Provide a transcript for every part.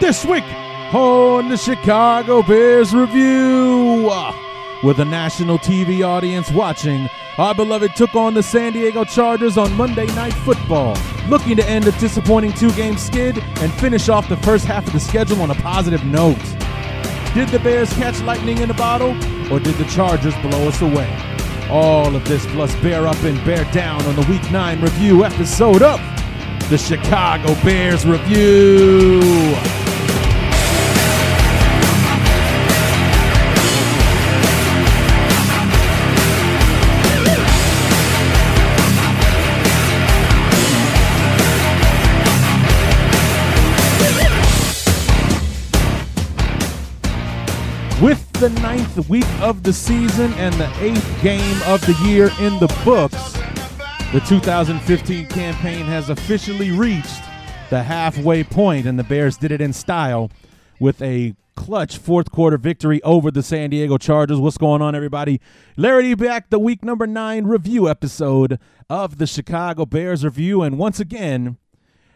This week on the Chicago Bears Review, uh, with a national TV audience watching, our beloved took on the San Diego Chargers on Monday Night Football, looking to end a disappointing two game skid and finish off the first half of the schedule on a positive note. Did the Bears catch lightning in a bottle, or did the Chargers blow us away? All of this plus bear up and bear down on the Week 9 review episode of the Chicago Bears Review. With the ninth week of the season and the eighth game of the year in the books, the 2015 campaign has officially reached the halfway point, and the Bears did it in style with a clutch fourth quarter victory over the San Diego Chargers. What's going on, everybody? Larry back, the week number nine review episode of the Chicago Bears review. And once again,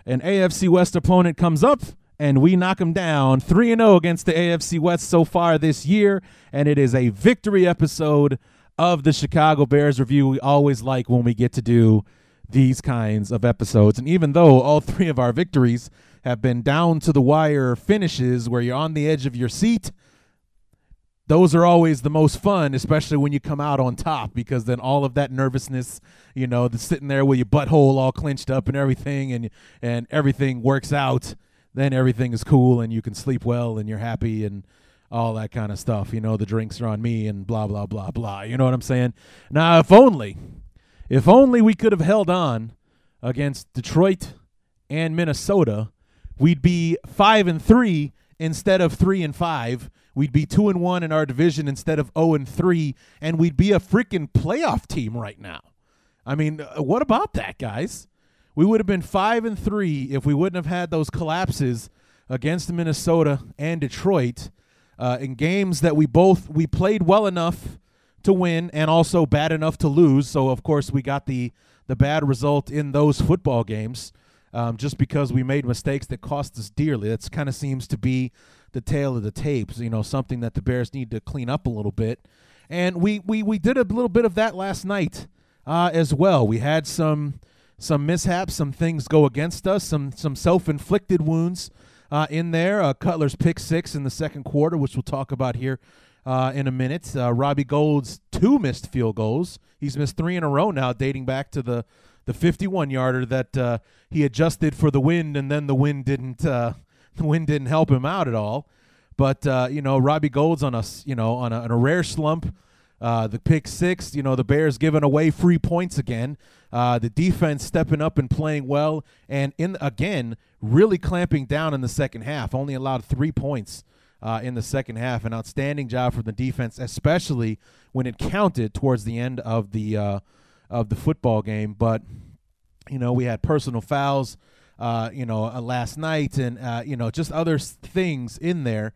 an AFC West opponent comes up and we knock them down 3 0 against the AFC West so far this year. And it is a victory episode of the Chicago Bears review. We always like when we get to do these kinds of episodes. And even though all three of our victories have been down to the wire finishes where you're on the edge of your seat, those are always the most fun, especially when you come out on top, because then all of that nervousness, you know, the sitting there with your butthole all clenched up and everything, and and everything works out then everything is cool and you can sleep well and you're happy and all that kind of stuff. You know, the drinks are on me and blah blah blah blah. You know what I'm saying? Now, if only, if only we could have held on against Detroit and Minnesota, we'd be five and three instead of three and five. We'd be two and one in our division instead of zero and three, and we'd be a freaking playoff team right now. I mean, uh, what about that, guys? we would have been five and three if we wouldn't have had those collapses against Minnesota and Detroit uh, in games that we both we played well enough to win and also bad enough to lose. So of course we got the the bad result in those football games um, just because we made mistakes that cost us dearly. That kind of seems to be the tale of the tapes. You know, something that the Bears need to clean up a little bit. And we we we did a little bit of that last night uh, as well. We had some some mishaps, some things go against us, some some self-inflicted wounds uh, in there. Uh, Cutler's pick six in the second quarter, which we'll talk about here uh, in a minute. Uh, Robbie Gould's two missed field goals. He's missed three in a row now, dating back to the the 51 yarder that uh, he adjusted for the wind, and then the wind didn't uh, the wind didn't help him out at all. But you know, Robbie Gould's on a you know on a, on a rare slump. Uh, the pick six, you know, the Bears giving away free points again. Uh, the defense stepping up and playing well, and in again really clamping down in the second half. Only allowed three points uh, in the second half. An outstanding job from the defense, especially when it counted towards the end of the uh, of the football game. But you know, we had personal fouls. Uh, you know, uh, last night, and you know, just other things in there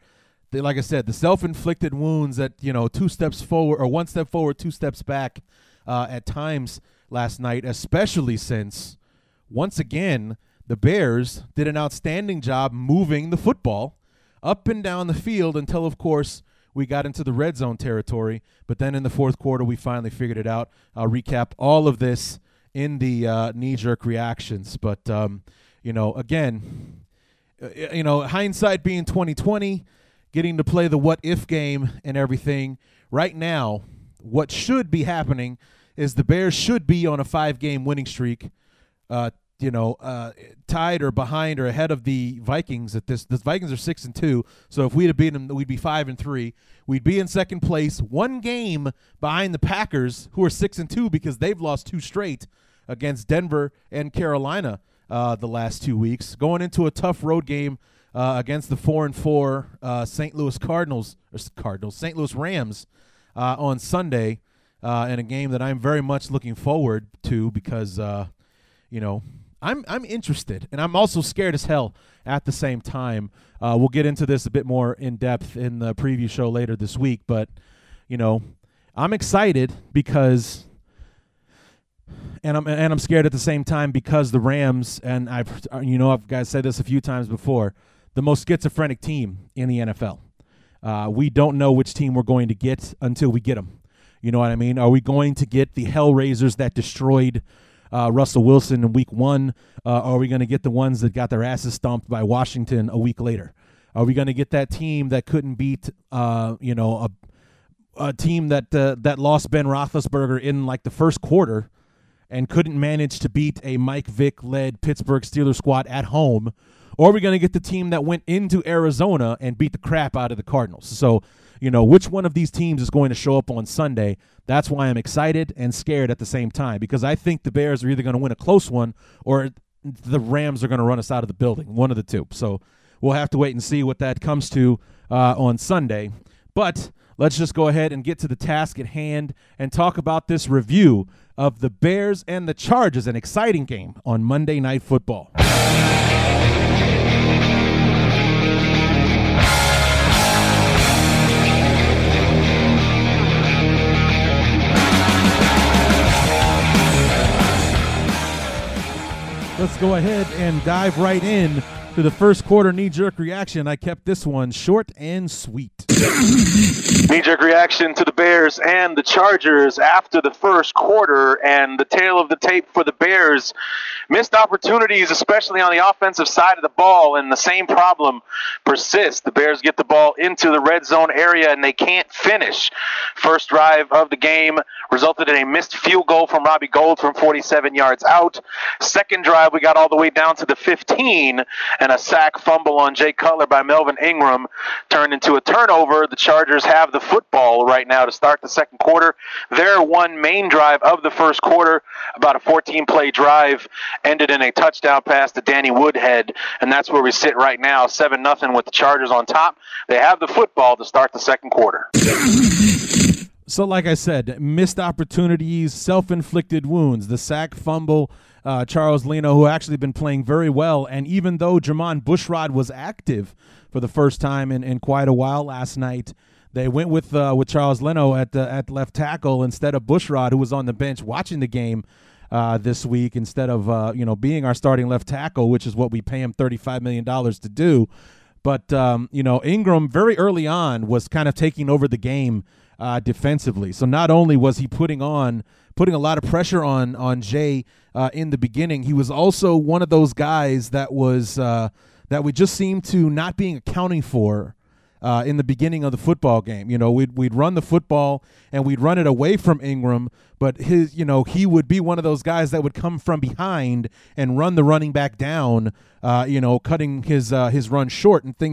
like I said, the self-inflicted wounds that you know, two steps forward or one step forward, two steps back, uh, at times last night, especially since once again the Bears did an outstanding job moving the football up and down the field until, of course, we got into the red zone territory. But then in the fourth quarter, we finally figured it out. I'll recap all of this in the uh, knee-jerk reactions, but um, you know, again, uh, you know, hindsight being twenty twenty getting to play the what if game and everything. Right now, what should be happening is the Bears should be on a five game winning streak. Uh, you know, uh, tied or behind or ahead of the Vikings at this. The Vikings are six and two, so if we'd have beaten them, we'd be five and three. We'd be in second place, one game behind the Packers, who are six and two because they've lost two straight against Denver and Carolina. uh, the last two weeks, going into a tough road game uh, against the four and four uh, St. Louis Cardinals or Cardinals St. Louis Rams uh, on Sunday, uh, in a game that I'm very much looking forward to because you know I'm I'm interested and I'm also scared as hell at the same time. we'll get into this a bit more in depth in the preview show later this week, but you know I'm excited because and I'm and I'm scared at the same time because the Rams and I've you know I've guys said this a few times before, the most schizophrenic team in the NFL. Uh, we don't know which team we're going to get until we get them. You know what I mean? Are we going to get the Hellraisers that destroyed uh, Russell Wilson in Week One? Uh, are we going to get the ones that got their asses stomped by Washington a week later? Are we going to get that team that couldn't beat, uh, you know, a a team that uh, that lost Ben Roethlisberger in like the first quarter and couldn't manage to beat a Mike Vick led Pittsburgh Steelers squad at home, or are we going to get the team that went into Arizona and beat the crap out of the Cardinals? So, you know, which one of these teams is going to show up on Sunday? That's why I'm excited and scared at the same time because I think the Bears are either going to win a close one or the Rams are going to run us out of the building, one of the two. So we'll have to wait and see what that comes to uh, on Sunday. But let's just go ahead and get to the task at hand and talk about this review of the Bears and the Chargers, an exciting game on Monday Night Football. Let's go ahead and dive right in to the first quarter knee jerk reaction. I kept this one short and sweet. Knee jerk reaction to the Bears and the Chargers after the first quarter, and the tale of the tape for the Bears. Missed opportunities, especially on the offensive side of the ball, and the same problem persists. The Bears get the ball into the red zone area and they can't finish. First drive of the game resulted in a missed field goal from Robbie Gould from 47 yards out. Second drive, we got all the way down to the 15, and a sack fumble on Jay Cutler by Melvin Ingram turned into a turnover. The Chargers have the football right now to start the second quarter. Their one main drive of the first quarter, about a 14 play drive, ended in a touchdown pass to Danny Woodhead, and that's where we sit right now, 7 nothing with the Chargers on top. They have the football to start the second quarter. So, like I said, missed opportunities, self inflicted wounds, the sack fumble. Uh, Charles Leno, who actually been playing very well, and even though Jermon Bushrod was active for the first time in, in quite a while last night, they went with uh, with Charles Leno at the at left tackle instead of Bushrod, who was on the bench watching the game uh, this week instead of uh, you know being our starting left tackle, which is what we pay him thirty five million dollars to do. But um, you know Ingram very early on was kind of taking over the game uh, defensively. So not only was he putting on putting a lot of pressure on on Jay uh, in the beginning, he was also one of those guys that was uh, that we just seemed to not being accounting for uh, in the beginning of the football game. You know, we'd we'd run the football and we'd run it away from Ingram, but his, you know, he would be one of those guys that would come from behind and run the running back down. Uh, you know, cutting his uh, his run short and things.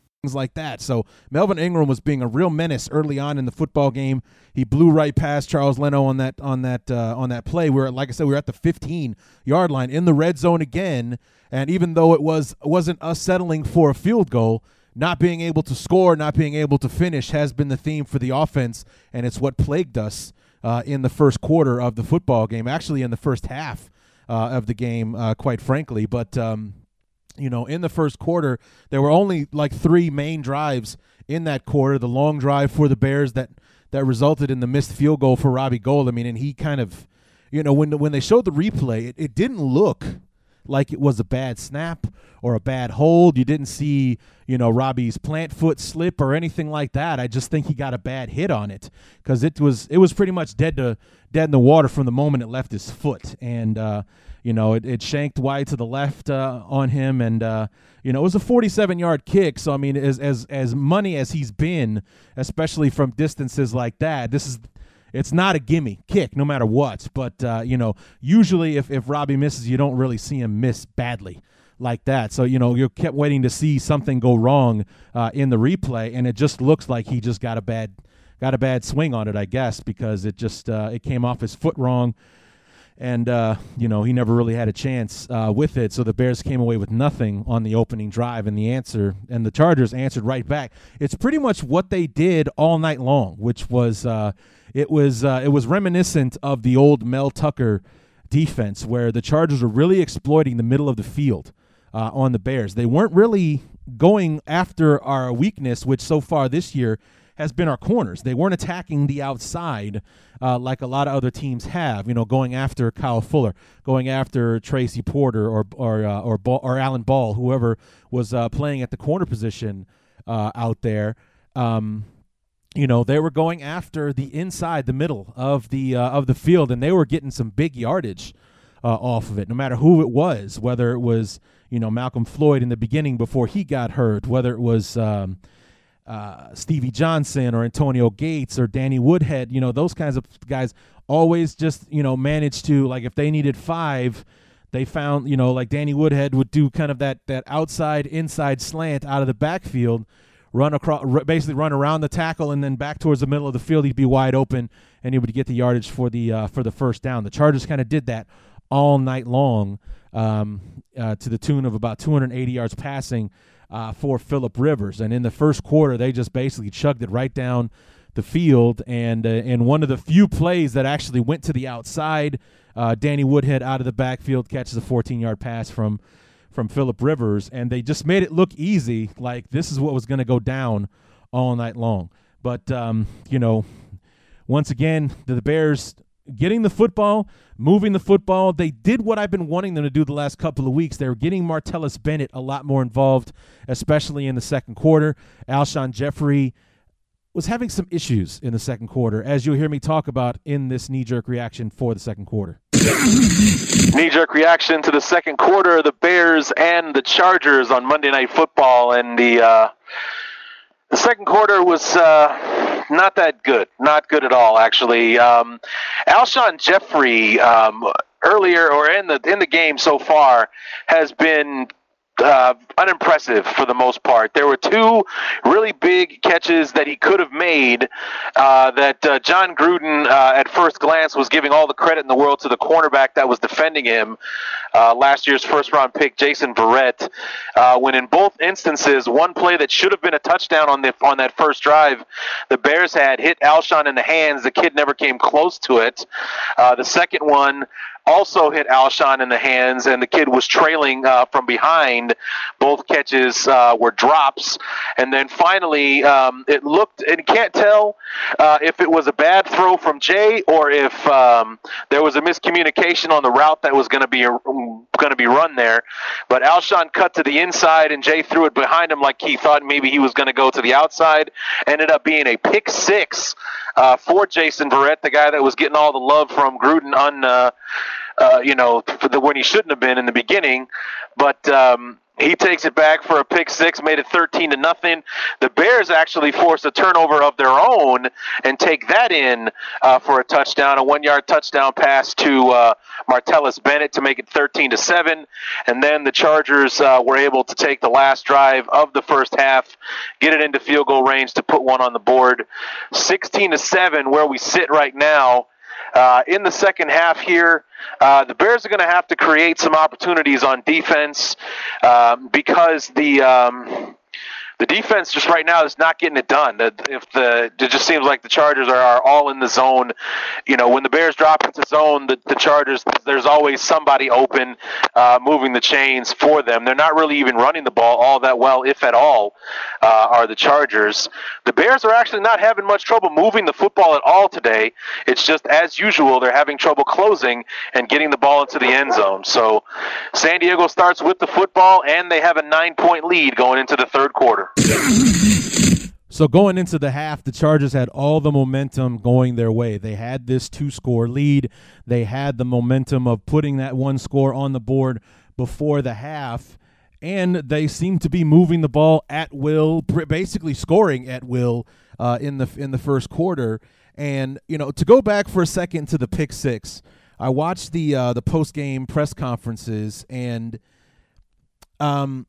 things like that. So Melvin Ingram was being a real menace early on in the football game. He blew right past Charles Leno on that on that uh, on that play. Where, like I said, we were at the 15 yard line in the red zone again. And even though it was wasn't us settling for a field goal, not being able to score, not being able to finish has been the theme for the offense, and it's what plagued us uh, in the first quarter of the football game. Actually, in the first half uh, of the game, uh, quite frankly. But um, you know, in the first quarter, there were only like three main drives in that quarter. The long drive for the Bears that that resulted in the missed field goal for Robbie Gould. I mean, and he kind of, you know, when when they showed the replay, it, it didn't look like it was a bad snap or a bad hold. You didn't see, you know, Robbie's plant foot slip or anything like that. I just think he got a bad hit on it because it was it was pretty much dead to dead in the water from the moment it left his foot, and uh, you know it, it shanked wide to the left uh, on him, and uh, you know it was a 47 yard kick. So I mean, as as as money as he's been, especially from distances like that, this is it's not a gimme kick no matter what. But uh, you know, usually if if Robbie misses, you don't really see him miss badly like that. So you know, you kept waiting to see something go wrong uh, in the replay, and it just looks like he just got a bad got a bad swing on it, I guess, because it just uh, it came off his foot wrong. And uh, you know he never really had a chance uh, with it, so the Bears came away with nothing on the opening drive, and the answer and the Chargers answered right back. It's pretty much what they did all night long, which was uh, it was uh, it was reminiscent of the old Mel Tucker defense, where the Chargers were really exploiting the middle of the field uh, on the Bears. They weren't really going after our weakness, which so far this year has been our corners. They weren't attacking the outside uh, like a lot of other teams have. You know, going after Kyle Fuller, going after Tracy Porter or or uh, or, Ball, or Alan Ball, whoever was uh, playing at the corner position uh, out there. Um, you know they were going after the inside the middle of the uh, of the field and they were getting some big yardage uh, off of it no matter who it was whether it was you know Malcolm Floyd in the beginning before he got hurt whether it was um, uh, Stevie Johnson or Antonio Gates or Danny Woodhead you know those kinds of guys always just you know managed to like if they needed five they found you know like Danny Woodhead would do kind of that that outside inside slant out of the backfield run across, basically run around the tackle and then back towards the middle of the field. He'd be wide open and he would get the yardage for the uh, for the first down. The Chargers kind of did that all night long um, uh, to the tune of about 280 yards passing uh, for Philip Rivers. And in the first quarter, they just basically chugged it right down the field. And and uh, one of the few plays that actually went to the outside, uh, Danny Woodhead out of the backfield catches a 14 yard pass from from Philip Rivers, and they just made it look easy, like this is what was going to go down all night long. But um, you know, once again, the Bears getting the football, moving the football. They did what I've been wanting them to do the last couple of weeks. They were getting Martellus Bennett a lot more involved, especially in the second quarter. Alshon Jeffery was having some issues in the second quarter, as you'll hear me talk about in this knee jerk reaction for the second quarter. Knee jerk reaction to the second quarter, of the Bears and the Chargers on Monday Night Football, and the uh, the second quarter was uh, not that good, not good at all, actually. Um, Alshon Jeffery. um, earlier or in the in the game so far has been uh, unimpressive for the most part. There were two really big catches that he could have made uh, that uh, Jon Gruden, uh, at first glance, was giving all the credit in the world to the cornerback that was defending him, uh, last year's first round pick, Jason Verrett. Uh, when in both instances, one play that should have been a touchdown on the on that first drive, the Bears had hit Alshon in the hands. The kid never came close to it. the second one also hit Alshon in the hands, and the kid was trailing uh, from behind. Both catches uh, were drops, and then finally, um, it looked and can't tell uh, if it was a bad throw from Jay or if um, there was a miscommunication on the route that was going to be going to be run there. But Alshon cut to the inside, and Jay threw it behind him like he thought maybe he was going to go to the outside. Ended up being a pick six uh, for Jason Verrett, the guy that was getting all the love from Gruden on, uh, you know, the, when he shouldn't have been in the beginning. But um, he takes it back for a pick six, made it 13 to nothing. The Bears actually force a turnover of their own and take that in uh, for a touchdown, a one-yard touchdown pass to uh, Martellus Bennett to make it 13 to seven. And then the Chargers uh, were able to take the last drive of the first half, get it into field goal range to put one on the board, 16 to seven, where we sit right now. Uh, in the second half here, uh, the Bears are going to have to create some opportunities on defense um, because the um, the defense just right now is not getting it done. If the it just seems like the Chargers are, are all in the zone. You know, when the Bears drop into zone, the, the Chargers there's always somebody open, uh, moving the chains for them. They're not really even running the ball all that well, if at all. Uh, are the Chargers? The Bears are actually not having much trouble moving the football at all today. It's just as usual they're having trouble closing and getting the ball into the end zone. So San Diego starts with the football and they have a nine point lead going into the third quarter. So going into the half, the Chargers had all the momentum going their way. They had this two-score lead. They had the momentum of putting that one score on the board before the half, and they seemed to be moving the ball at will, basically scoring at will uh, in the in the first quarter. And you know, to go back for a second to the pick six, I watched the uh, the post game press conferences, and um,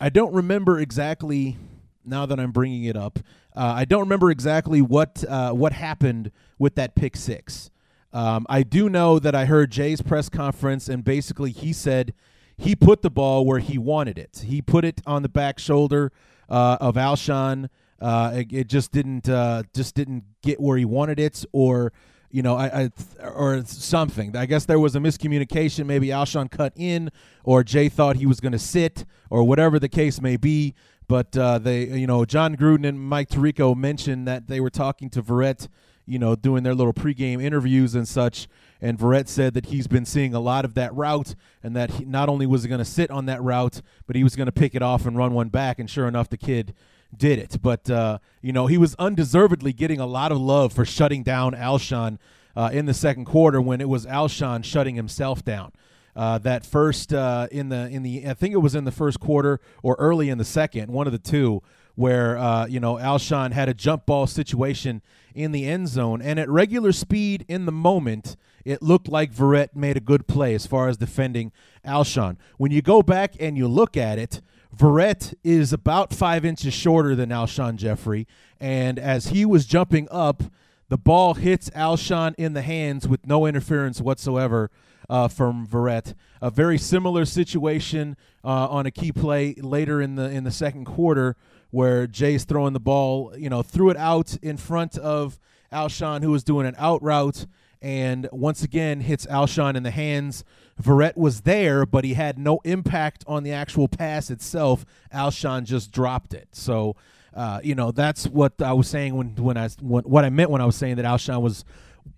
I don't remember exactly now that I'm bringing it up. Uh, I don't remember exactly what uh, what happened with that pick six. Um, I do know that I heard Jay's press conference, and basically he said he put the ball where he wanted it. He put it on the back shoulder uh, of Alshon. Uh, it, it, just didn't uh, just didn't get where he wanted it, or you know, I, I, or something. I guess there was a miscommunication. Maybe Alshon cut in, or Jay thought he was going to sit, or whatever the case may be. But uh, they, you know, Jon Gruden and Mike Tirico mentioned that they were talking to Verrett, you know, doing their little pregame interviews and such. And Verrett said that he's been seeing a lot of that route, and that he, not only was he going to sit on that route, but he was going to pick it off and run one back. And sure enough, the kid did it. But uh, you know, he was undeservedly getting a lot of love for shutting down Alshon uh, in the second quarter when it was Alshon shutting himself down. Uh, that first uh, in the in the I think it was in the first quarter or early in the second, one of the two, where uh, you know Alshon had a jump ball situation in the end zone, and at regular speed in the moment, it looked like Verrett made a good play as far as defending Alshon. When you go back and you look at it, Verrett is about five inches shorter than Alshon Jeffery, and as he was jumping up, the ball hits Alshon in the hands with no interference whatsoever uh, from Verrett. A very similar situation uh, on a key play later in the in the second quarter where Jay's throwing the ball, you know, threw it out in front of Alshon, who was doing an out route, and once again hits Alshon in the hands. Verrett was there, but he had no impact on the actual pass itself. Alshon just dropped it. So, uh, you know, that's what I was saying when when I when, what I meant when I was saying that Alshon was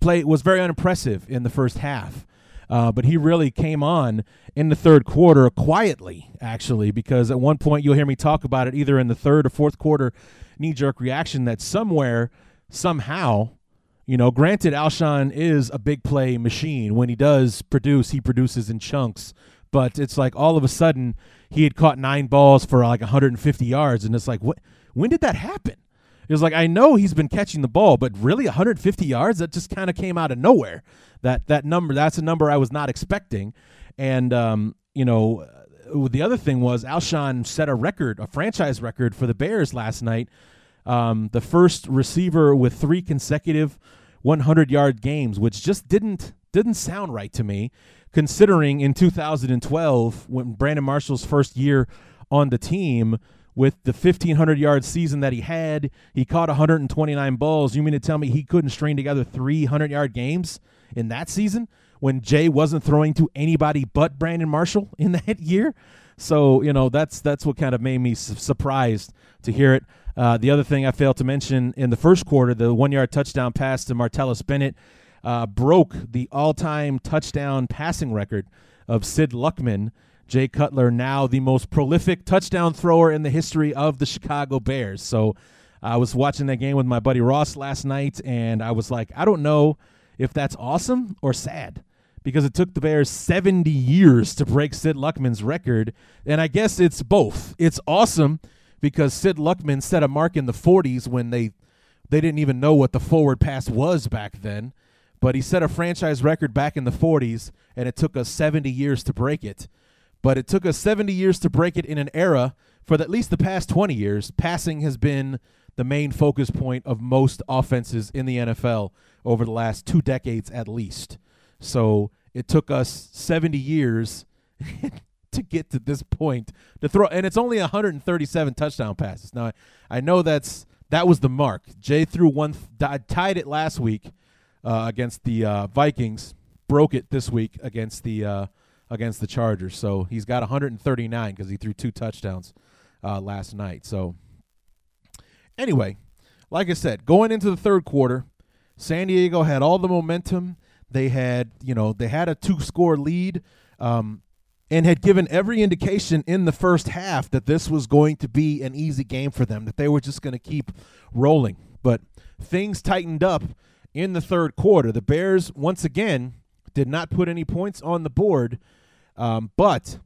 play was very unimpressive in the first half. Uh, but he really came on in the third quarter quietly, actually, because at one point you'll hear me talk about it either in the third or fourth quarter knee jerk reaction that somewhere, somehow, you know, granted, Alshon is a big play machine. When he does produce, he produces in chunks. But it's like all of a sudden he had caught nine balls for like 150 yards, and it's like, what? When did that happen? It was like I know he's been catching the ball, but really 150 yards that just kind of came out of nowhere. That that number that's a number I was not expecting, and um, you know uh, the other thing was Alshon set a record, a franchise record for the Bears last night. Um, the first receiver with three consecutive 100 yard games, which just didn't didn't sound right to me, considering in 2012 when Brandon Marshall's first year on the team with the 1500 yard season that he had. He caught 129 balls. You mean to tell me he couldn't string together 300 yard games in that season when Jay wasn't throwing to anybody but Brandon Marshall in that year? So you know that's that's what kind of made me su- surprised to hear it. Uh, the other thing I failed to mention in the first quarter, the one yard touchdown pass to Martellus Bennett uh, broke the all time touchdown passing record of Sid Luckman Jay Cutler, now the most prolific touchdown thrower in the history of the Chicago Bears. So I was watching that game with my buddy Ross last night, and I was like, I don't know if that's awesome or sad because it took the Bears 70 years to break Sid Luckman's record. And I guess it's both. It's awesome because Sid Luckman set a mark in the 40s when they they didn't even know what the forward pass was back then. But he set a franchise record back in the 40s, and it took us 70 years to break it. But it took us 70 years to break it in an era for at least the past 20 years. Passing has been the main focus point of most offenses in the NFL over the last two decades at least. So it took us 70 years to get to this point to throw, and it's only 137 touchdown passes. Now, I know that's that was the mark. Jay threw one, tied it last week uh, against the uh, Vikings, broke it this week against the uh, against the Chargers. So he's got 139 because he threw two touchdowns uh, last night. So anyway, like I said, going into the third quarter, San Diego had all the momentum. They had, you know, they had a two-score lead. Um, and had given every indication in the first half that this was going to be an easy game for them, that they were just going to keep rolling. But things tightened up in the third quarter. The Bears, once again, did not put any points on the board, um, but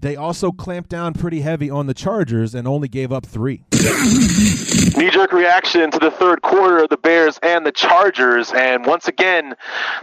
they also clamped down pretty heavy on the Chargers and only gave up three. Knee jerk reaction to the third quarter of the Bears and the Chargers. And once again,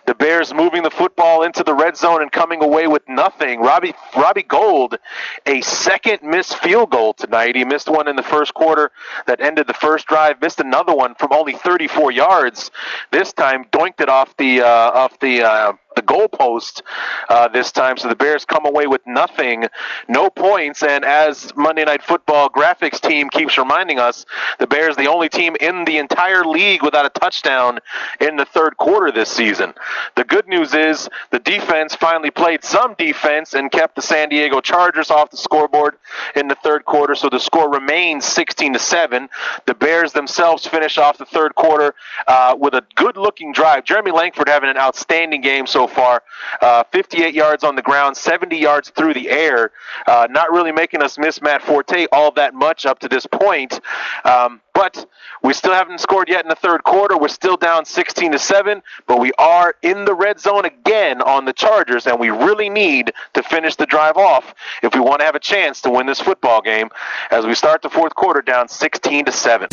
the Bears moving the football into the red zone and coming away with nothing. Robbie, Robbie Gould, a second missed field goal tonight. He missed one in the first quarter that ended the first drive, missed another one from only 34 yards. This time, doinked it off the, uh, off the, uh, the goalpost uh, this time. So the Bears come away with nothing, no points. And as Monday Night Football graphics team keeps reminding us, the Bears the only team in the entire league without a touchdown in the third quarter this season. The good news is the defense finally played some defense and kept the San Diego Chargers off the scoreboard in the third quarter. So the score remains 16 to seven. The Bears themselves finish off the third quarter uh, with a good-looking drive. Jeremy Langford having an outstanding game so so far. Uh, 58 yards on the ground, 70 yards through the air. Uh, not really making us miss Matt Forte all that much up to this point. Um, but we still haven't scored yet in the third quarter. We're still down 16 to 7, but we are in the red zone again on the Chargers, and we really need to finish the drive off if we want to have a chance to win this football game as we start the fourth quarter down 16 to 7.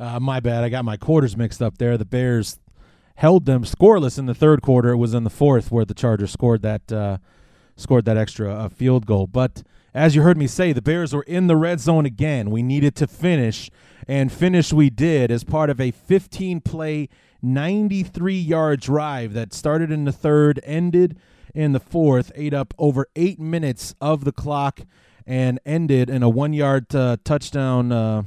Uh, my bad. I got my quarters mixed up there. The Bears held them scoreless in the third quarter. It was in the fourth where the Chargers scored that uh, scored that extra uh, field goal. But as you heard me say, the Bears were in the red zone again. We needed to finish, and finish we did as part of a 15 play, 93 yard drive that started in the third, ended in the fourth, ate up over eight minutes of the clock, and ended in a one yard uh, touchdown. Uh,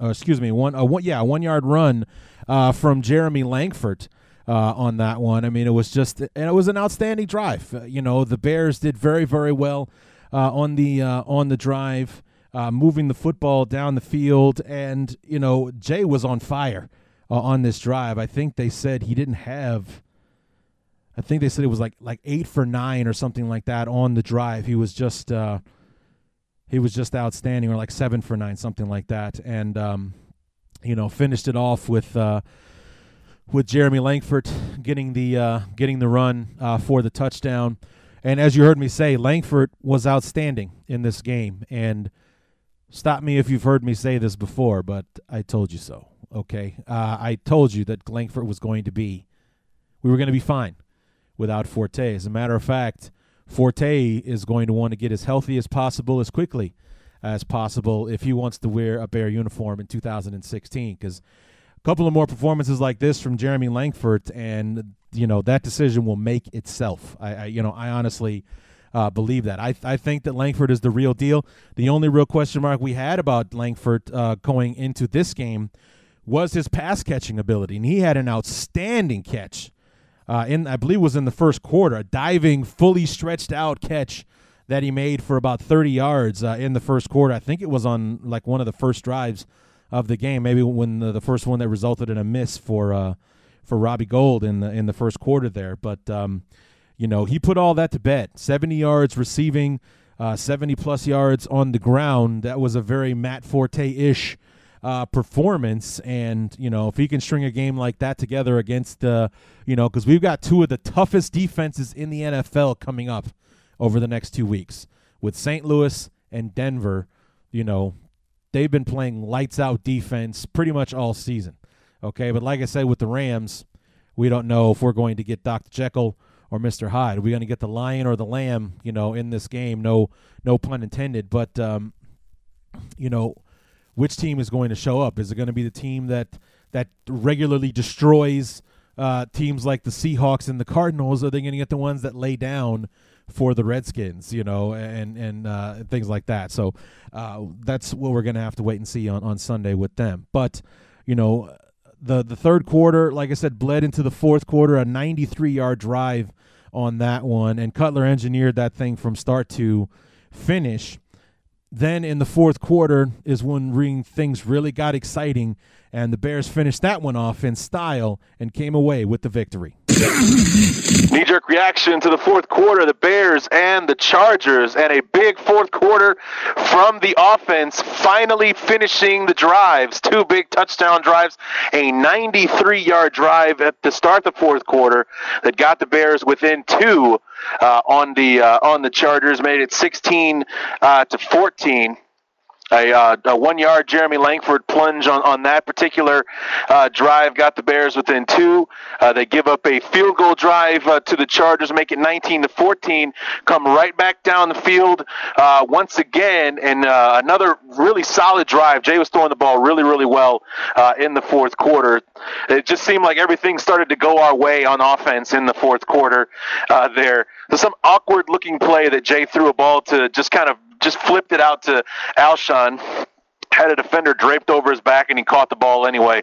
uh, excuse me, one, a one, yeah, one yard run uh, from Jeremy Langford. Uh, on that one, I mean, it was just, and it was an outstanding drive. Uh, you know, the Bears did very, very well uh, on the uh, on the drive, moving the football down the field, and you know, Jay was on fire on this drive. I think they said he didn't have. I think they said it was like like eight for nine or something like that on the drive. He was just he was just outstanding, or like seven for nine, something like that, and um, you know finished it off with uh, with Jeremy Langford getting the uh, getting the run uh, for the touchdown. And as you heard me say, Langford was outstanding in this game. And stop me if you've heard me say this before, but I told you so. Okay, uh, I told you that Langford was going to be, we were going to be fine without Forte. As a matter of fact, Forte is going to want to get as healthy as possible as quickly as possible if he wants to wear a Bear uniform in 2016. Because couple of more performances like this from Jeremy Langford, and you know that decision will make itself. I, I you know, I honestly. Uh, believe that. I, I think that Langford is the real deal. The only real question mark we had about Langford uh, going into this game was his pass catching ability, and he had an outstanding catch. Uh, in I believe was in the first quarter, a diving, fully stretched out catch that he made for about 30 yards uh, in the first quarter. I think it was on like one of the first drives of the game, maybe when the, the first one that resulted in a miss for uh, for Robbie Gould in the in the first quarter there. But um, you know he put all that to bed. 70 yards receiving, uh, 70 plus yards on the ground. That was a very Matt Forte ish. Uh, performance. And, you know, if he can string a game like that together against, uh, you know, because we've got two of the toughest defenses in the NFL coming up over the next two weeks. With St. Louis and Denver, you know, they've been playing lights out defense pretty much all season. Okay, but like I said, with the Rams, we don't know if we're going to get Dr. Jekyll or Mr. Hyde. Are we going to get the lion or the lamb, you know, in this game? No, no pun intended. But, um, you know, which team is going to show up? Is it going to be the team that that regularly destroys uh, teams like the Seahawks and the Cardinals? Are they going to get the ones that lay down for the Redskins, you know, and and uh, things like that. So uh, that's what we're gonna have to wait and see on, on Sunday with them. But you know, the the third quarter, like I said, bled into the fourth quarter, a 93 yard drive on that one, and Cutler engineered that thing from start to finish. Then in the fourth quarter is when things really got exciting, and the Bears finished that one off in style and came away with the victory. Knee jerk reaction to the fourth quarter, the Bears and the Chargers, and a big fourth quarter from the offense, finally finishing the drives. Two big touchdown drives, a 93 yard drive at the start of the fourth quarter that got the Bears within two uh, on the uh, on the Chargers, made it 16 uh, to 14 a, uh, a one yard Jeremy Langford plunge on, on that particular uh, drive got the Bears within two. Uh, they give up a field goal drive uh, to the Chargers, make it 19 to 14. Come right back down the field uh, once again, and uh, another really solid drive. Jay was throwing the ball really, really well in the fourth quarter. It just seemed like everything started to go our way on offense in the fourth quarter. there, some awkward looking play that Jay threw a ball to just kind of just flipped it out to Alshon had a defender draped over his back and he caught the ball anyway.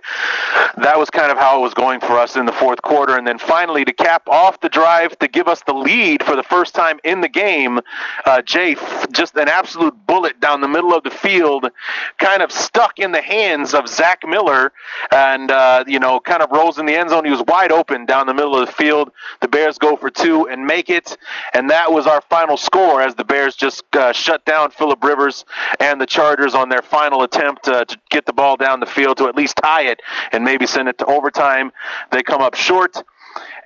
That was kind of how it was going for us in the fourth quarter. And then finally, to cap off the drive to give us the lead for the first time in the game, uh, Jay, just an absolute bullet down the middle of the field, kind of stuck in the hands of Zach Miller and, uh, you know, kind of rolls in the end zone. He was wide open down the middle of the field. The Bears go for two and make it. And that was our final score as the Bears just uh, shut down Philip Rivers and the Chargers on their final attempt uh, to get the ball down the field to at least tie it and maybe send it to overtime. They come up short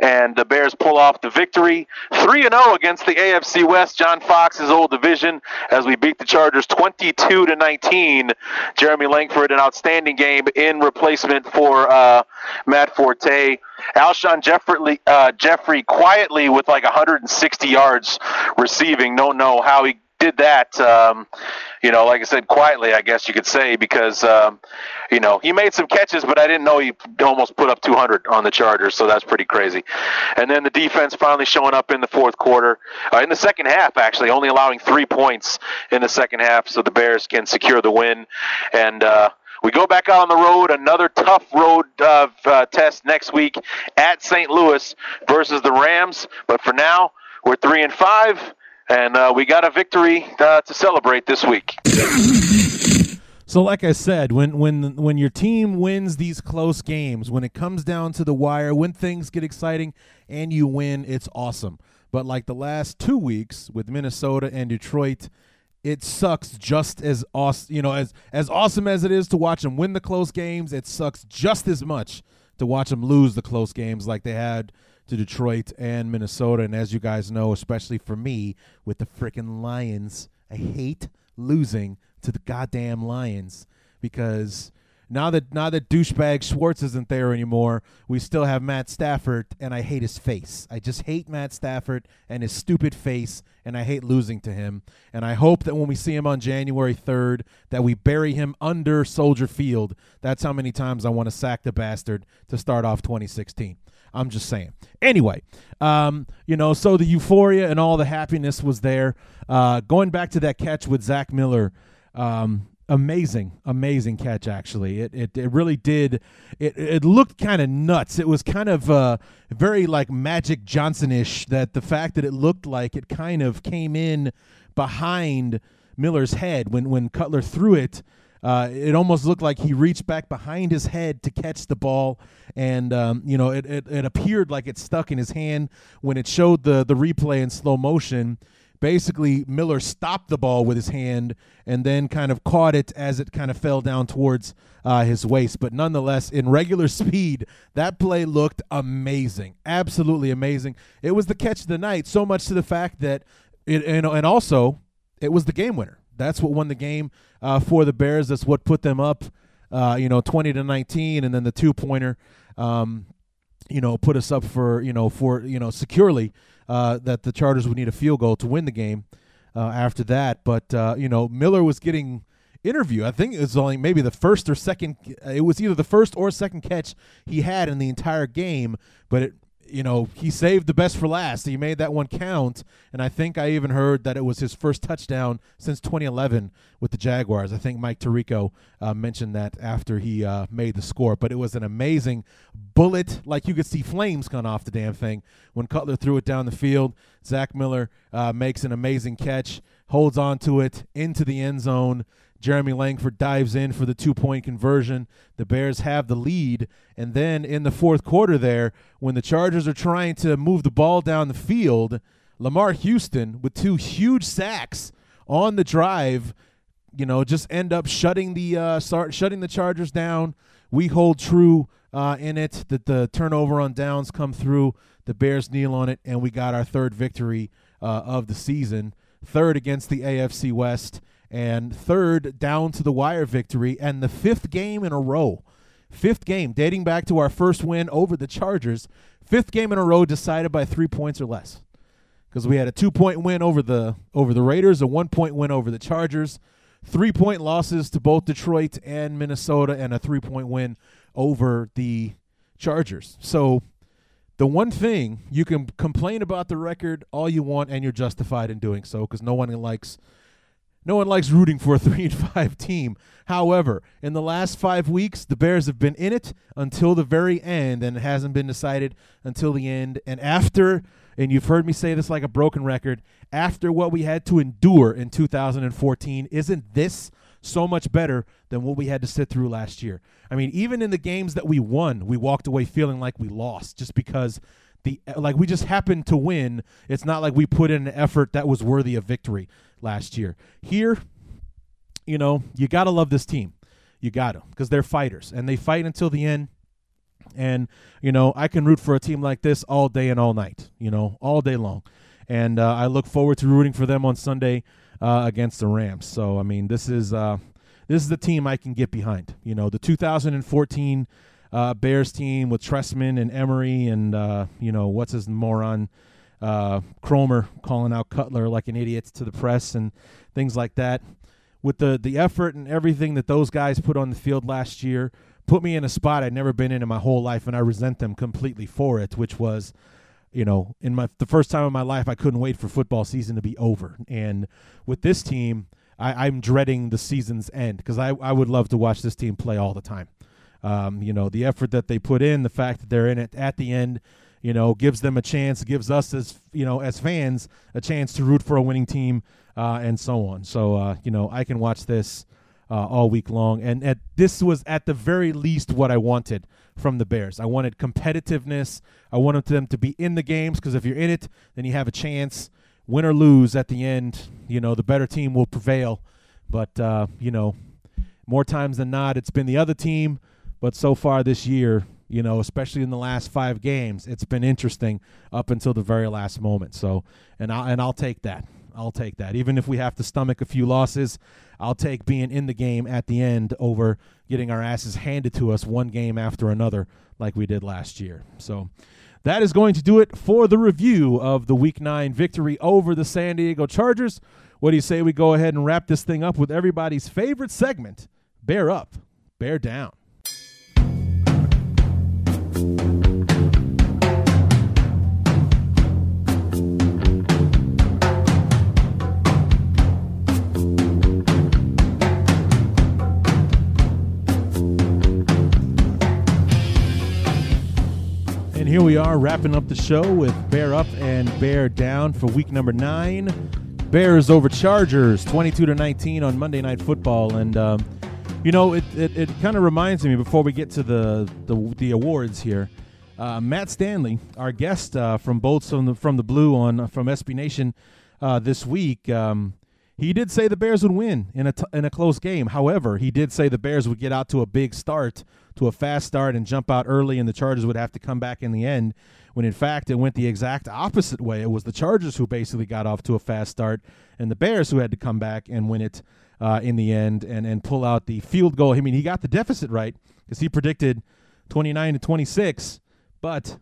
and the Bears pull off the victory. 3 0 against the AFC West, John Fox's old division, as we beat the Chargers 22 to 19. Jeremy Langford, an outstanding game in replacement for uh, Matt Forte. Alshon Jeffery, uh, Jeffery quietly with like 160 yards receiving. Don't know how he did that. Um, you know, like I said, quietly, I guess you could say, because um, you know he made some catches, but I didn't know he almost put up 200 on the Chargers, so that's pretty crazy. And then the defense finally showing up in the fourth quarter, uh, in the second half, actually, only allowing three points in the second half, so the Bears can secure the win. And uh, we go back out on the road, another tough road uh, uh, test next week at St. Louis versus the Rams. But for now, we're three and five and uh, we got a victory uh, to celebrate this week. So, like I said, when when when your team wins these close games, when it comes down to the wire, when things get exciting and you win, it's awesome. But like the last two weeks with Minnesota and Detroit, it sucks just as awesome. You know, as as awesome as it is to watch them win the close games, it sucks just as much to watch them lose the close games like they had to Detroit and Minnesota. And as you guys know, especially for me with the freaking Lions, I hate losing to the goddamn Lions because now that now that douchebag Schwartz isn't there anymore, we still have Matt Stafford, and I hate his face. I just hate Matt Stafford and his stupid face, and I hate losing to him. And I hope that when we see him on January third, that we bury him under Soldier Field. That's how many times I want to sack the bastard to start off 2016. I'm just saying. Anyway, um, you know, so the euphoria and all the happiness was there. Uh, going back to that catch with Zach Miller, um, amazing, amazing catch. Actually, it it, it really did. It it looked kind of nuts. It was kind of uh, very like Magic Johnson-ish. That the fact that it looked like it kind of came in behind Miller's head when when Cutler threw it. Uh, it almost looked like he reached back behind his head to catch the ball, and um, you know it, it, it appeared like it stuck in his hand when it showed the the replay in slow motion. Basically, Miller stopped the ball with his hand and then kind of caught it as it kind of fell down towards uh, his waist. But nonetheless, in regular speed, that play looked amazing, absolutely amazing. It was the catch of the night, so much to the fact that it and, and also it was the game winner that's what won the game uh, for the Bears. That's what put them up, uh, you know, twenty to nineteen, and then the two pointer, um, you know, put us up for you know for you know securely uh, that the Chargers would need a field goal to win the game. Uh, after that, but uh, you know, Miller was getting interview. I think it was only maybe the first or second. It was either the first or second catch he had in the entire game, but it you know, he saved the best for last. He made that one count, and I think I even heard that it was his first touchdown since 2011 with the Jaguars. I think Mike Tirico uh, mentioned that after he uh, made the score, but it was an amazing bullet, like you could see flames come off the damn thing when Cutler threw it down the field. Zach Miller uh, makes an amazing catch, holds on to it into the end zone. Jeremy Langford dives in for the two point conversion. The Bears have the lead. And then in the fourth quarter, there, when the Chargers are trying to move the ball down the field, Lamar Houston, with two huge sacks on the drive, you know, just end up shutting the uh, start shutting the Chargers down. We hold true uh, in it that the turnover on downs come through. The Bears kneel on it, and we got our third victory uh, of the season, third against the AFC West and third down to the wire victory, and the fifth game in a row. Fifth game, dating back to our first win over the Chargers. Fifth game in a row decided by three points or less. Because we had a two point win over the over the Raiders, a one point win over the Chargers, three point losses to both Detroit and Minnesota, and a three point win over the Chargers. So the one thing you can complain about the record all you want, and you're justified in doing so because no one likes no one likes rooting for a 3 and 5 team. However, in the last 5 weeks, the Bears have been in it until the very end and it hasn't been decided until the end. And after and you've heard me say this like a broken record, after what we had to endure in 2014, isn't this so much better than what we had to sit through last year? I mean, even in the games that we won, we walked away feeling like we lost just because the like we just happened to win. It's not like we put in an effort that was worthy of victory last year. Here, you know, you got to love this team. You got to because they're fighters and they fight until the end. And, you know, I can root for a team like this all day and all night, you know, all day long. And uh, I look forward to rooting for them on Sunday uh, against the Rams. So, I mean, this is uh, this is the team I can get behind. You know, the 2014 uh, Bears team with Trestman and Emery and, uh, you know, what's his moron uh, Kromer calling out Cutler like an idiot to the press and things like that. With the the effort and everything that those guys put on the field last year, put me in a spot I'd never been in in my whole life, and I resent them completely for it. Which was, you know, in my the first time in my life I couldn't wait for football season to be over. And with this team, I, I'm dreading the season's end because I I would love to watch this team play all the time. Um, you know, the effort that they put in, the fact that they're in it at the end you know, gives them a chance, gives us as you know as fans a chance to root for a winning team, uh, and so on. So uh, you know, I can watch this uh, all week long, and at, this was at the very least what I wanted from the Bears. I wanted competitiveness. I wanted them to be in the games because if you're in it, then you have a chance. Win or lose at the end, you know, the better team will prevail. But uh, you know, more times than not, it's been the other team. But so far this year, you know, especially in the last five games. It's been interesting up until the very last moment. So, and I and I'll take that. I'll take that. Even if we have to stomach a few losses, I'll take being in the game at the end over getting our asses handed to us one game after another like we did last year. So, that is going to do it for the review of the Week 9 victory over the San Diego Chargers. What do you say we go ahead and wrap this thing up with everybody's favorite segment, Bear Up, Bear Down? And here we are wrapping up the show with Bear Up and Bear Down for week number nine. Bears over Chargers, 22 to 19 on Monday Night Football. And um, you know, it it, it kind of reminds me before we get to the the, the awards here. Uh, Matt Stanley, our guest uh, from both from the from the Blue on from SB Nation uh, this week, um, he did say the Bears would win in a t- in a close game. However, he did say the Bears would get out to a big start, to a fast start, and jump out early, and the Chargers would have to come back in the end. When in fact it went the exact opposite way. It was the Chargers who basically got off to a fast start, and the Bears who had to come back and win it uh, in the end and, and pull out the field goal. I mean, he got the deficit right because he predicted 29 to 26, but,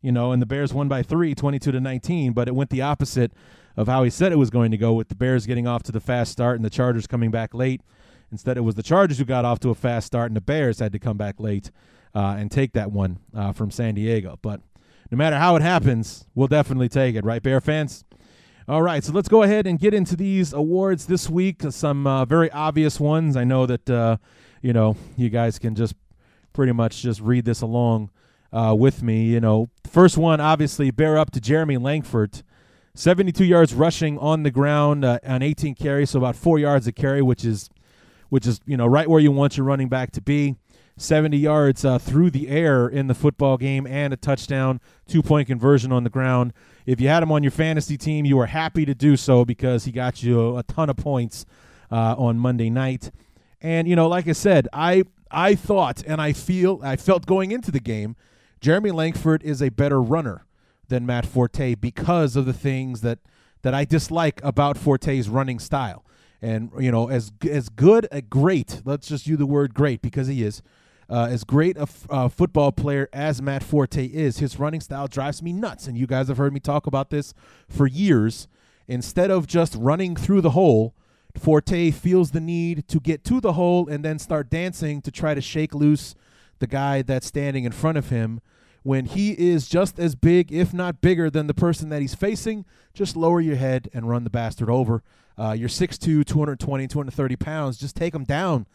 you know, and the Bears won by three, 22 to 19, but it went the opposite of how he said it was going to go with the Bears getting off to the fast start and the Chargers coming back late. Instead, it was the Chargers who got off to a fast start and the Bears had to come back late uh, and take that one uh, from San Diego. But no matter how it happens, we'll definitely take it, right, Bear fans? All right, so let's go ahead and get into these awards this week. Some uh, very obvious ones. I know that uh, you know you guys can just pretty much just read this along uh, with me. You know, first one obviously bear up to Jeremy Langford, 72 yards rushing on the ground uh, on 18 carries, so about four yards a carry, which is which is you know right where you want your running back to be. 70 yards uh, through the air in the football game and a touchdown, two point conversion on the ground. If you had him on your fantasy team, you were happy to do so because he got you a ton of points uh, on Monday night. And you know, like I said, I I thought and I feel I felt going into the game, Jeremy Langford is a better runner than Matt Forte because of the things that that I dislike about Forte's running style. And you know, as as good a great, let's just use the word great because he is uh, as great a f- uh, football player as Matt Forte is, his running style drives me nuts. And you guys have heard me talk about this for years. Instead of just running through the hole, Forte feels the need to get to the hole and then start dancing to try to shake loose the guy that's standing in front of him. When he is just as big, if not bigger, than the person that he's facing, just lower your head and run the bastard over. Uh, you're 6'2, 220, 230 pounds. Just take him down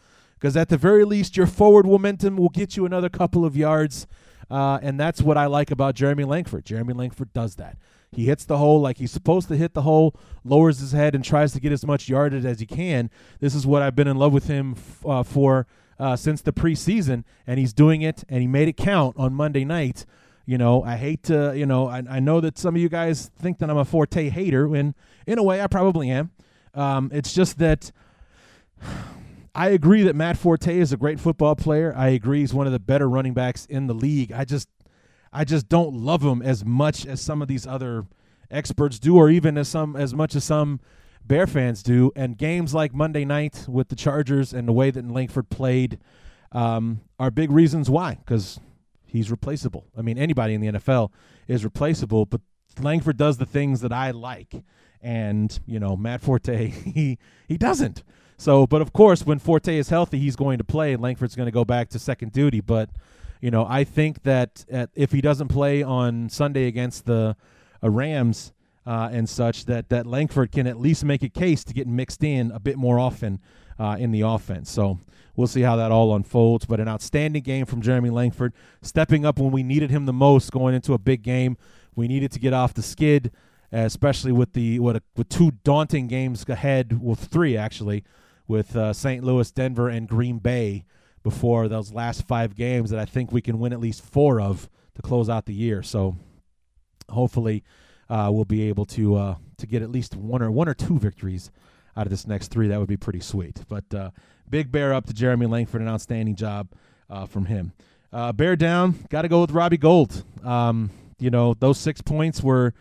because at the very least, your forward momentum will get you another couple of yards. Uh, and that's what I like about Jeremy Langford. Jeremy Langford does that. He hits the hole like he's supposed to hit the hole, lowers his head, and tries to get as much yardage as he can. This is what I've been in love with him f- uh, for uh, since the preseason, and he's doing it, and he made it count on Monday night. You know, I hate to, you know, I, I know that some of you guys think that I'm a Forte hater, and in a way, I probably am. Um, it's just that I agree that Matt Forte is a great football player. I agree he's one of the better running backs in the league. I just I just don't love him as much as some of these other experts do or even as some as much as some Bear fans do. And games like Monday night with the Chargers and the way that Langford played um, are big reasons why because he's replaceable. I mean, anybody in the NFL is replaceable, but Langford does the things that I like. And, you know, Matt Forte, he he doesn't. So, but of course, when Forte is healthy, he's going to play, and Langford's going to go back to second duty. But you know, I think that at, if he doesn't play on Sunday against the uh, Rams uh, and such, that that Langford can at least make a case to get mixed in a bit more often uh, in the offense. So we'll see how that all unfolds. But an outstanding game from Jeremy Langford, stepping up when we needed him the most, going into a big game. We needed to get off the skid, especially with the what a, with two daunting games ahead, with three actually with uh, St. Louis, Denver, and Green Bay before those last five games that I think we can win at least four of to close out the year. So hopefully uh, we'll be able to uh, to get at least one or one or two victories out of this next three. That would be pretty sweet. But uh, big bear up to Jeremy Langford, an outstanding job uh, from him. Uh, bear down, got to go with Robbie Gould. Um, you know those six points were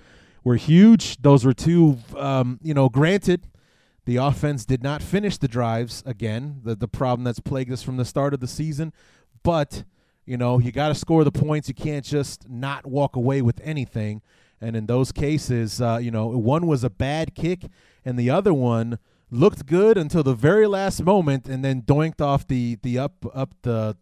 were huge. Those were two. Um, you know, granted the offense did not finish the drives again, the, the problem that's plagued us from the start of the season. But, you know, you got to score the points. You can't just not walk away with anything. And in those cases, uh, you know, one was a bad kick, and the other one looked good until the very last moment, and then doinked off the the up up the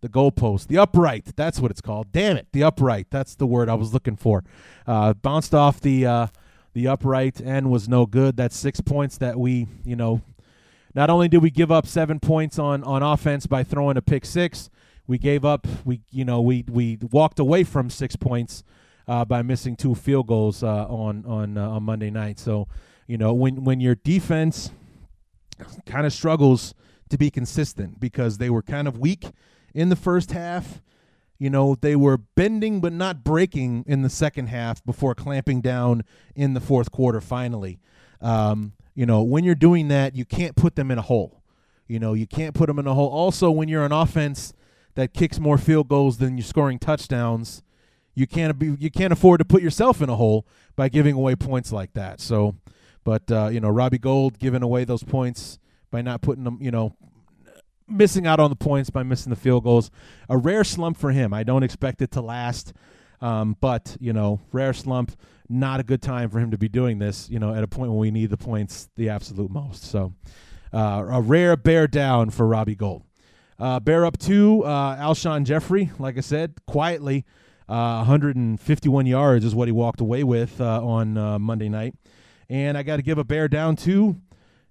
the goalpost, the upright. That's what it's called. Damn it, the upright. That's the word I was looking for. Uh, bounced off the uh, the upright end was no good. That's six points that we, you know, not only did we give up seven points on on offense by throwing a pick six, we gave up. We, you know, we we walked away from six points uh, by missing two field goals uh, on on uh, on Monday night. So, you know, when when your defense kind of struggles to be consistent because they were kind of weak in the first half you know, they were bending but not breaking in the second half before clamping down in the fourth quarter finally. Um, you know, when you're doing that, you can't put them in a hole. You know, you can't put them in a hole. Also, when you're an offense that kicks more field goals than you're scoring touchdowns, you can't be you can't afford to put yourself in a hole by giving away points like that. So, but uh, you know, Robbie Gould giving away those points by not putting them, you know, missing out on the points by missing the field goals. A rare slump for him. I don't expect it to last, um, but you know, rare slump. Not a good time for him to be doing this. You know, at a point when we need the points the absolute most. So, uh, a rare bear down for Robbie Gould. Uh, bear up two, uh, Alshon Jeffery. Like I said, quietly Uh, 151 yards is what he walked away with uh, on uh, Monday night. And I got to give a bear down to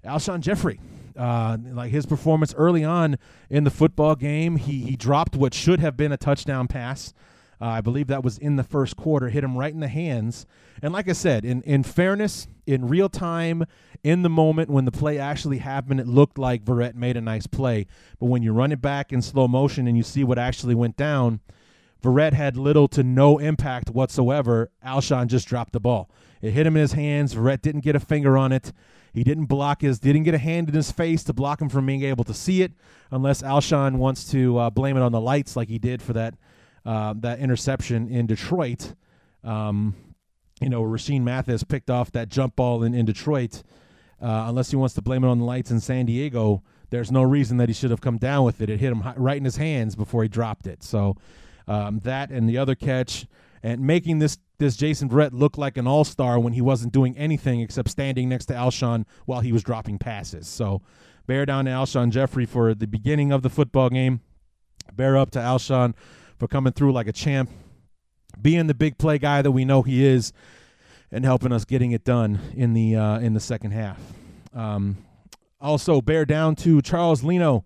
Alshon Jeffery. Uh, like his performance early on in the football game, he he dropped what should have been a touchdown pass. Uh, I believe that was in the first quarter, hit him right in the hands. And like I said, in, in fairness, in real time, in the moment when the play actually happened, it looked like Verrett made a nice play. But when you run it back in slow motion and you see what actually went down, Verrett had little to no impact whatsoever. Alshon just dropped the ball. It hit him in his hands. Verrett didn't get a finger on it. He didn't block his, didn't get a hand in his face to block him from being able to see it, unless Alshon wants to uh, blame it on the lights like he did for that uh, that interception in Detroit. Um, you know, Rashean Mathis picked off that jump ball in, in Detroit. Uh, unless he wants to blame it on the lights in San Diego, there's no reason that he should have come down with it. It hit him right in his hands before he dropped it. So um, that and the other catch and making this this Jason Verrett look like an all star when he wasn't doing anything except standing next to Alshon while he was dropping passes. So bear down to Alshon Jeffery for the beginning of the football game. Bear up to Alshon for coming through like a champ, being the big play guy that we know he is, and helping us getting it done in the uh, in the second half. Um, also, bear down to Charles Leno.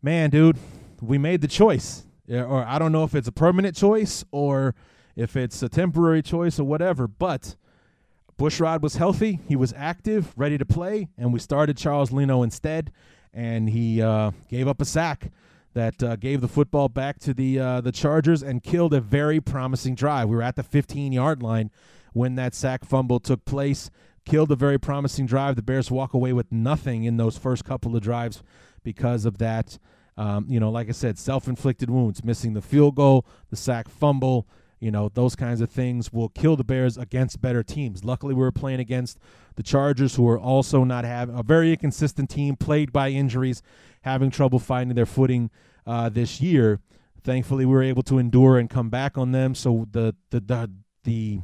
Man, dude, we made the choice, or I don't know if it's a permanent choice or if it's a temporary choice or whatever, but. Bushrod was healthy. He was active, ready to play, and we started Charles Leno instead, and he uh, gave up a sack that uh, gave the football back to the uh, the Chargers and killed a very promising drive. We were at the 15 yard line when that sack fumble took place. Killed a very promising drive. The Bears walk away with nothing in those first couple of drives because of that. Um, you know, like I said, self inflicted wounds, missing the field goal, the sack fumble. You know, those kinds of things will kill the Bears against better teams. Luckily, we were playing against the Chargers, who are also not having a very inconsistent team, plagued by injuries, having trouble finding their footing uh, this year. Thankfully, we were able to endure and come back on them. So the the the the,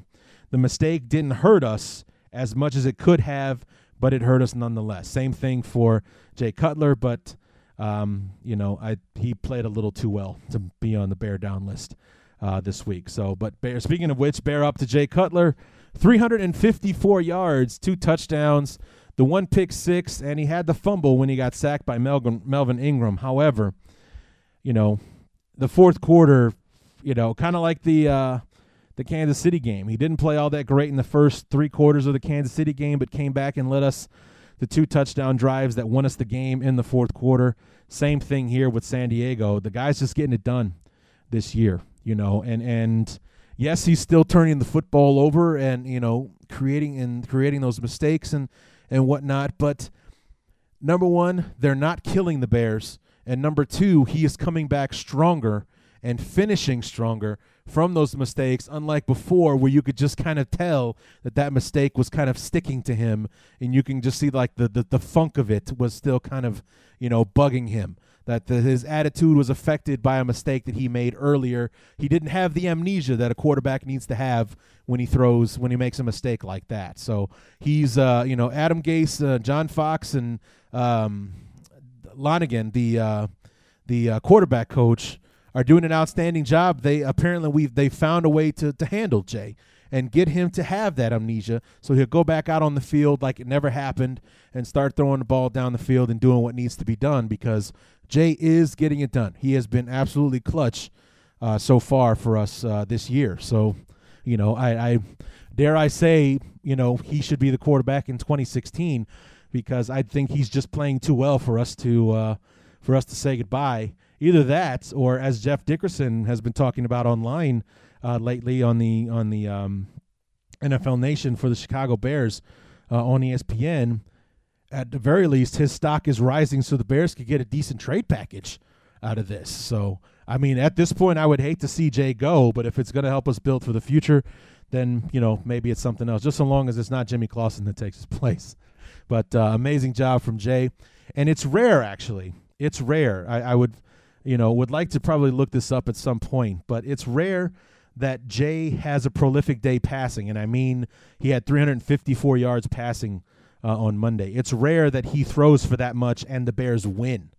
the mistake didn't hurt us as much as it could have, but it hurt us nonetheless. Same thing for Jay Cutler, but um, you know, I he played a little too well to be on the bear down list uh, this week. So, but bear, speaking of which, bear up to Jay Cutler, 354 yards, two touchdowns, the one pick six, and he had the fumble when he got sacked by Melvin, Melvin Ingram. However, you know, the fourth quarter, you know, kind of like the uh, the Kansas City game. He didn't play all that great in the first three quarters of the Kansas City game, but came back and led us the two touchdown drives that won us the game in the fourth quarter. Same thing here with San Diego. The guy's just getting it done this year, you know, and and yes, he's still turning the football over and you know creating and creating those mistakes and and whatnot. But number one, they're not killing the Bears. And number two, he is coming back stronger and finishing stronger from those mistakes, unlike before, where you could just kind of tell that that mistake was kind of sticking to him, and you can just see like the the, the funk of it was still kind of you know bugging him. That the, his attitude was affected by a mistake that he made earlier. He didn't have the amnesia that a quarterback needs to have when he throws when he makes a mistake like that. So he's uh, you know Adam Gase, uh, John Fox, and um, Lonigan, the uh, the uh, quarterback coach, are doing an outstanding job. They apparently we they found a way to to handle Jay and get him to have that amnesia, so he'll go back out on the field like it never happened and start throwing the ball down the field and doing what needs to be done because Jay is getting it done. He has been absolutely clutch uh, so far for us uh, this year. So, you know, I, I dare I say, you know, he should be the quarterback in 2016 because I think he's just playing too well for us to uh, for us to say goodbye. Either that, or as Jeff Dickerson has been talking about online uh, lately on the on the um, NFL Nation for the Chicago Bears uh, on ESPN. At the very least, his stock is rising, so the Bears could get a decent trade package out of this. So, I mean, at this point, I would hate to see Jay go, but if it's going to help us build for the future, then you know maybe it's something else. Just so long as it's not Jimmy Clausen that takes his place. But uh, amazing job from Jay, and it's rare actually. It's rare. I, I would, you know, would like to probably look this up at some point, but it's rare that Jay has a prolific day passing, and I mean he had 354 yards passing uh, on Monday. It's rare that he throws for that much and the Bears win,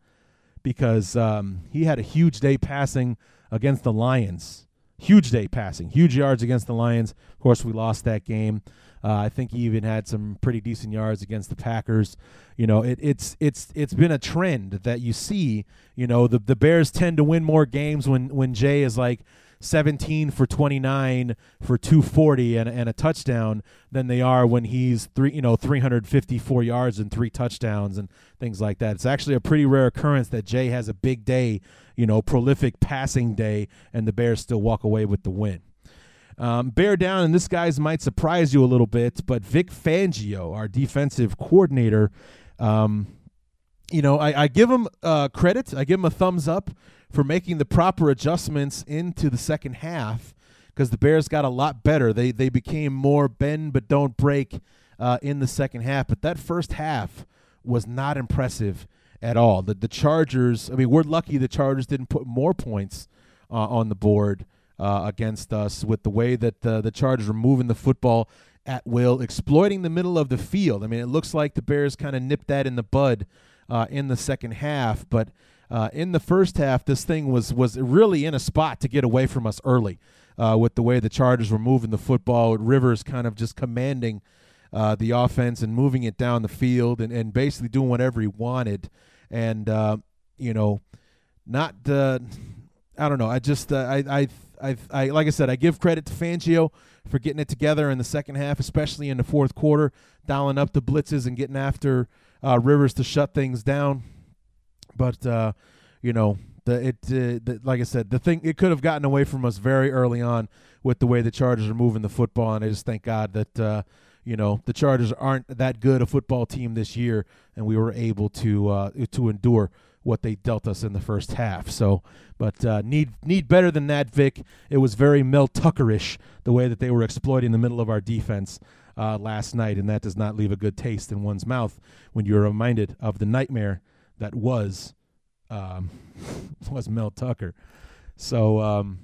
because um, he had a huge day passing against the Lions huge day passing, huge yards against the Lions. Of course, we lost that game. Uh, I think he even had some pretty decent yards against the Packers. You know, it, it's it's it's been a trend that you see. You know, the the Bears tend to win more games when when Jay is like 17 for 29 for 240 and, and a touchdown than they are when he's three you know 354 yards and three touchdowns and things like that. It's actually a pretty rare occurrence that Jay has a big day, you know, prolific passing day, and the Bears still walk away with the win. Um, bear down, and this guy's might surprise you a little bit, but Vic Fangio, our defensive coordinator, um, you know, I, I give him uh, credit. I give him a thumbs up for making the proper adjustments into the second half because the Bears got a lot better. They they became more bend but don't break uh, in the second half. But that first half was not impressive at all. The the Chargers. I mean, we're lucky the Chargers didn't put more points uh, on the board uh, against us with the way that the, the Chargers were moving the football at will, exploiting the middle of the field. I mean, it looks like the Bears kind of nipped that in the bud uh, in the second half, but uh, in the first half, this thing was was really in a spot to get away from us early. Uh, with the way the Chargers were moving the football, Rivers kind of just commanding uh, the offense and moving it down the field and, and basically doing whatever he wanted. And uh, you know, not uh, I don't know. I just uh, I I I, I like I said, I give credit to Fangio for getting it together in the second half, especially in the fourth quarter, dialing up the blitzes and getting after uh, Rivers to shut things down. But uh, you know, the it uh, the, like I said, the thing it could have gotten away from us very early on with the way the Chargers are moving the football, and I just thank God that uh, you know the Chargers aren't that good a football team this year, and we were able to uh, to endure what they dealt us in the first half. So, but uh, need need better than that, Vic. It was very Mel Tuckerish the way that they were exploiting the middle of our defense uh, last night, and that does not leave a good taste in one's mouth when you're reminded of the nightmare that was um, was Mel Tucker. So um,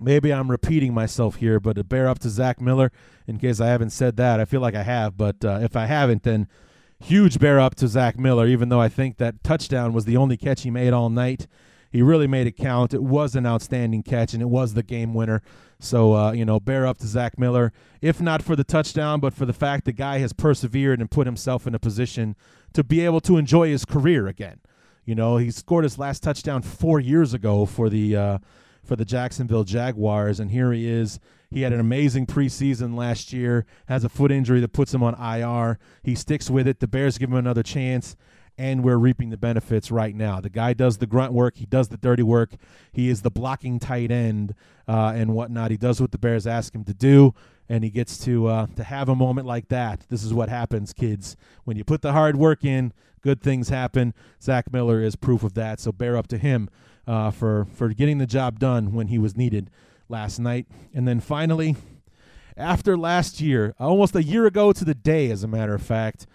maybe I'm repeating myself here, but to bear up to Zach Miller in case I haven't said that. I feel like I have, but uh, if I haven't, then huge bear up to Zach Miller, even though I think that touchdown was the only catch he made all night. He really made it count. It was an outstanding catch, and it was the game winner. So, uh, you know, bear up to Zach Miller, if not for the touchdown, but for the fact the guy has persevered and put himself in a position to be able to enjoy his career again. You know, he scored his last touchdown four years ago for the uh, for the Jacksonville Jaguars, and here he is. He had an amazing preseason last year, has a foot injury that puts him on IR. He sticks with it. The Bears give him another chance, and we're reaping the benefits right now. The guy does the grunt work, he does the dirty work. He is the blocking tight end uh, and whatnot. He does what the Bears ask him to do, and he gets to uh, to have a moment like that. This is what happens, kids. When you put the hard work in, good things happen. Zach Miller is proof of that. So bear up to him uh, for for getting the job done when he was needed last night. And then finally, after last year, almost a year ago to the day, as a matter of fact,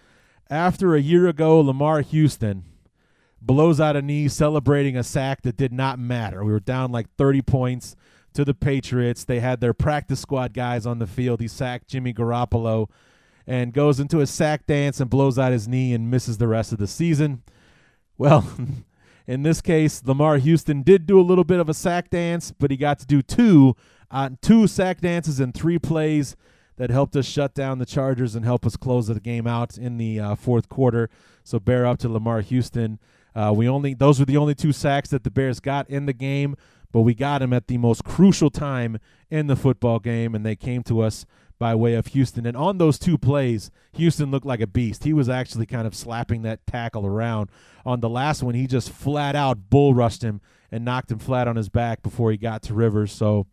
after a year ago, Lamar Houston blows out a knee celebrating a sack that did not matter. We were down like 30 points to the Patriots. They had their practice squad guys on the field. He sacked Jimmy Garoppolo and goes into a sack dance and blows out his knee and misses the rest of the season. Well, In this case, Lamar Houston did do a little bit of a sack dance, but he got to do two uh, two sack dances in three plays that helped us shut down the Chargers and help us close the game out in the uh, fourth quarter. So bear up to Lamar Houston. Uh, we only those were the only two sacks that the Bears got in the game, but we got them at the most crucial time in the football game, and they came to us by way of Houston. And on those two plays, Houston looked like a beast. He was actually kind of slapping that tackle around. On the last one, he just flat out bull rushed him and knocked him flat on his back before he got to Rivers. So,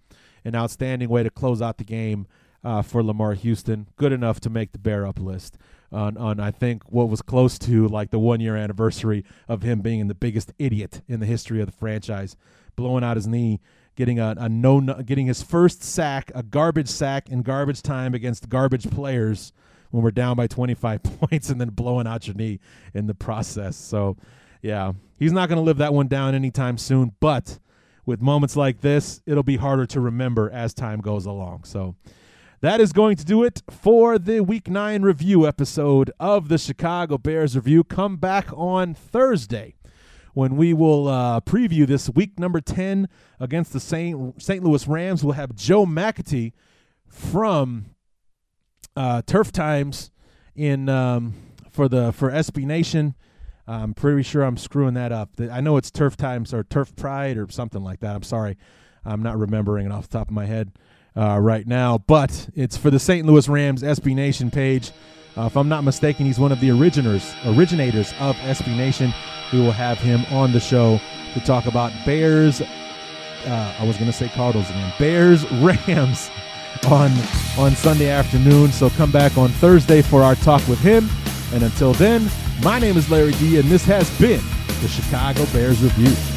an outstanding way to close out the game uh, for Lamar Houston. Good enough to make the bear up list. On, on I think what was close to like the one year anniversary of him being the biggest idiot in the history of the franchise, blowing out his knee getting a, a no, getting his first sack, a garbage sack in garbage time against garbage players when we're down by 25 points, and then blowing out your knee in the process. So, yeah, he's not going to live that one down anytime soon. But with moments like this, it'll be harder to remember as time goes along. So. That is going to do it for the Week 9 review episode of the Chicago Bears Review. Come back on Thursday when we will uh, preview this week number 10 against the St. St. Louis Rams. We'll have Joe McAtee from uh, Turf Times in um, for the for SB Nation. I'm pretty sure I'm screwing that up. I know it's Turf Times or Turf Pride or something like that. I'm sorry. I'm not remembering it off the top of my head uh, right now, but it's for the St. Louis Rams SB Nation page. Uh, if I'm not mistaken, he's one of the originators originators of SB Nation. We will have him on the show to talk about Bears. Uh, I was going to say Cardinals again. Bears Rams on on Sunday afternoon. So come back on Thursday for our talk with him. And until then, my name is Larry D, and this has been the Chicago Bears Review.